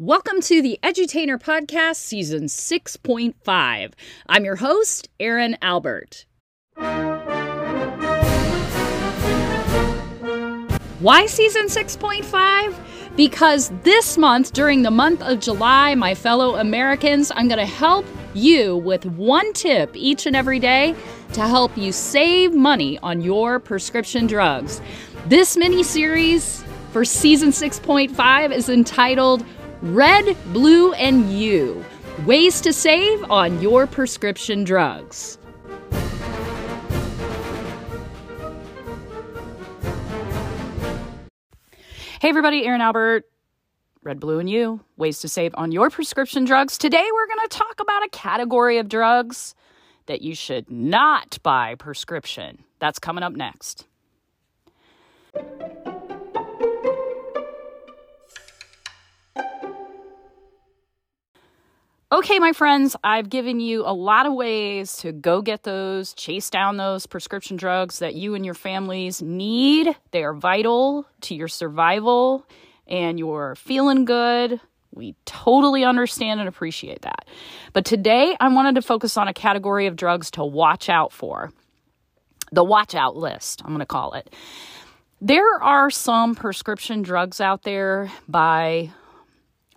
Welcome to the Edutainer Podcast, Season 6.5. I'm your host, Erin Albert. Why Season 6.5? Because this month, during the month of July, my fellow Americans, I'm going to help you with one tip each and every day to help you save money on your prescription drugs. This mini series for season 6.5 is entitled Red, Blue, and You Ways to Save on Your Prescription Drugs. Hey, everybody, Erin Albert. Red, Blue, and You, ways to save on your prescription drugs. Today, we're going to talk about a category of drugs that you should not buy prescription. That's coming up next. Okay, my friends, I've given you a lot of ways to go get those, chase down those prescription drugs that you and your families need. They are vital to your survival and your feeling good. We totally understand and appreciate that. But today, I wanted to focus on a category of drugs to watch out for. The watch out list, I'm going to call it. There are some prescription drugs out there by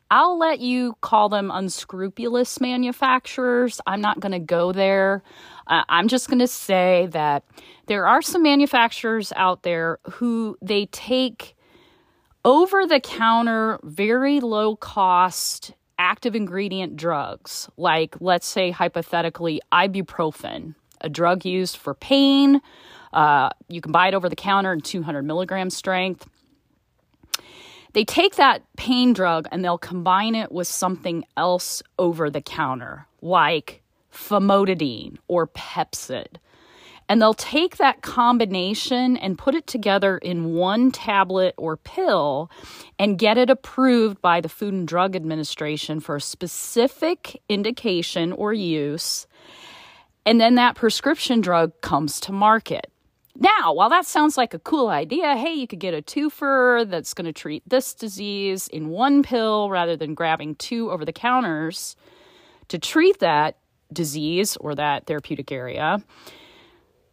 I'll let you call them unscrupulous manufacturers. I'm not going to go there. Uh, I'm just going to say that there are some manufacturers out there who they take over the counter, very low cost active ingredient drugs, like let's say hypothetically ibuprofen, a drug used for pain. Uh, you can buy it over the counter in 200 milligram strength they take that pain drug and they'll combine it with something else over the counter, like famotidine or Pepcid. And they'll take that combination and put it together in one tablet or pill and get it approved by the Food and Drug Administration for a specific indication or use. And then that prescription drug comes to market. Now, while that sounds like a cool idea, hey, you could get a twofer that's going to treat this disease in one pill rather than grabbing two over the counters to treat that disease or that therapeutic area.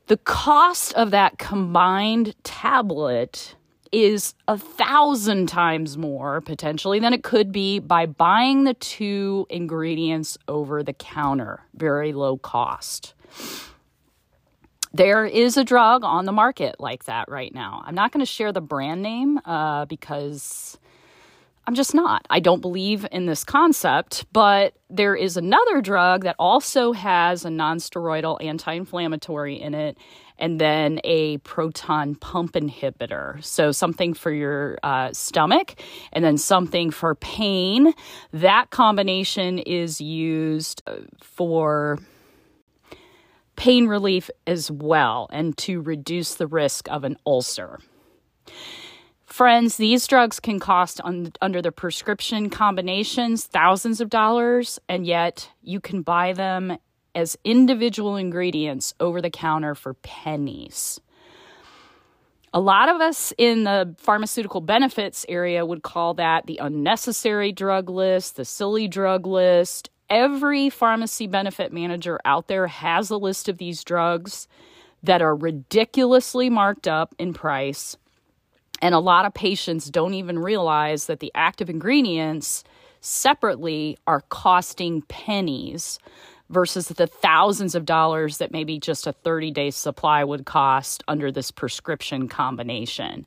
The cost of that combined tablet is a thousand times more potentially than it could be by buying the two ingredients over the counter, very low cost there is a drug on the market like that right now. I'm not going to share the brand name uh, because I'm just not. I don't believe in this concept, but there is another drug that also has a nonsteroidal anti inflammatory in it and then a proton pump inhibitor. So, something for your uh, stomach and then something for pain. That combination is used uh, for pain relief as well and to reduce the risk of an ulcer. Friends, these drugs can cost un- under the prescription combinations thousands of dollars, and yet you can buy them as individual ingredients over the counter for pennies. A lot of us in the pharmaceutical benefits area would call that the unnecessary drug list, the silly drug list, every pharmacy benefit manager out there has a list of these drugs that are ridiculously marked up in price. And a lot of patients don't even realize that the active ingredients separately are costing pennies versus the thousands of dollars that maybe just a 30 day supply would cost under this prescription combination.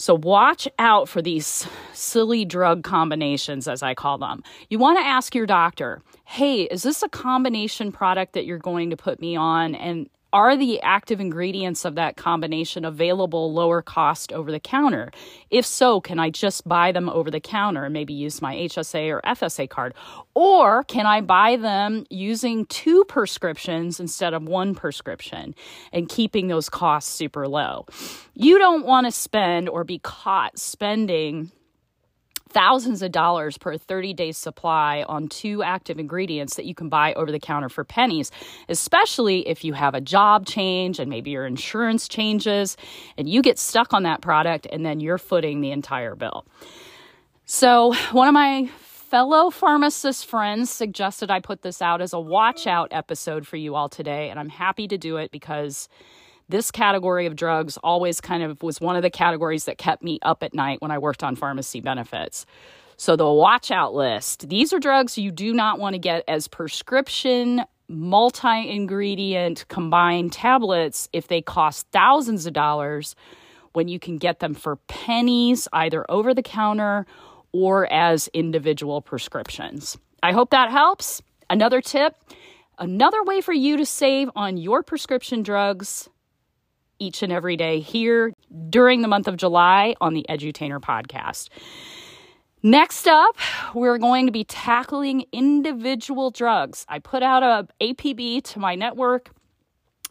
So watch out for these silly drug combinations, as I call them. You want to ask your doctor, hey, is this a combination product that you're going to put me on? And are the active ingredients of that combination available lower cost over the counter? If so, can I just buy them over the counter and maybe use my HSA or FSA card? Or can I buy them using two prescriptions instead of one prescription and keeping those costs super low? You don't want to spend or be caught spending thousands of dollars per 30 day supply on two active ingredients that you can buy over the counter for pennies, especially if you have a job change and maybe your insurance changes and you get stuck on that product and then you're footing the entire bill. So, one of my fellow pharmacist friends suggested I put this out as a watch out episode for you all today, and I'm happy to do it because this category of drugs always kind of was one of the categories that kept me up at night when I worked on pharmacy benefits. So, the watch out list these are drugs you do not want to get as prescription, multi ingredient combined tablets if they cost thousands of dollars when you can get them for pennies, either over the counter or as individual prescriptions. I hope that helps. Another tip another way for you to save on your prescription drugs each and every day here during the month of July on the Edutainer podcast. Next up, we're going to be tackling individual drugs. I put out a APB to my network.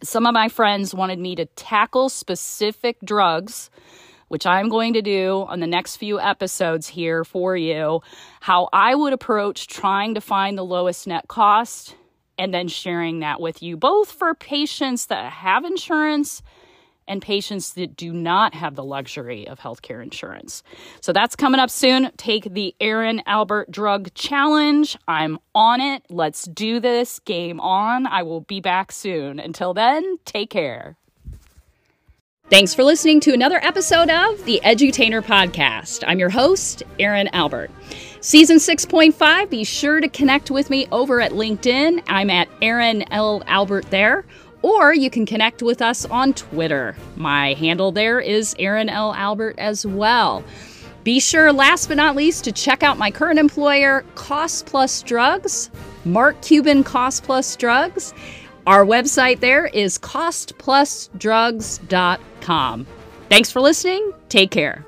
Some of my friends wanted me to tackle specific drugs which I'm going to do on the next few episodes here for you, how I would approach trying to find the lowest net cost and then sharing that with you, both for patients that have insurance and patients that do not have the luxury of healthcare insurance. So that's coming up soon. Take the Erin Albert Drug Challenge. I'm on it. Let's do this. Game on. I will be back soon. Until then, take care. Thanks for listening to another episode of the Edutainer Podcast. I'm your host, Erin Albert. Season 6.5, be sure to connect with me over at LinkedIn. I'm at Erin L. Albert there. Or you can connect with us on Twitter. My handle there is Erin L. Albert as well. Be sure, last but not least, to check out my current employer, Cost Plus Drugs, Mark Cuban Cost Plus Drugs. Our website there is costplusdrugs.com. Thanks for listening. Take care.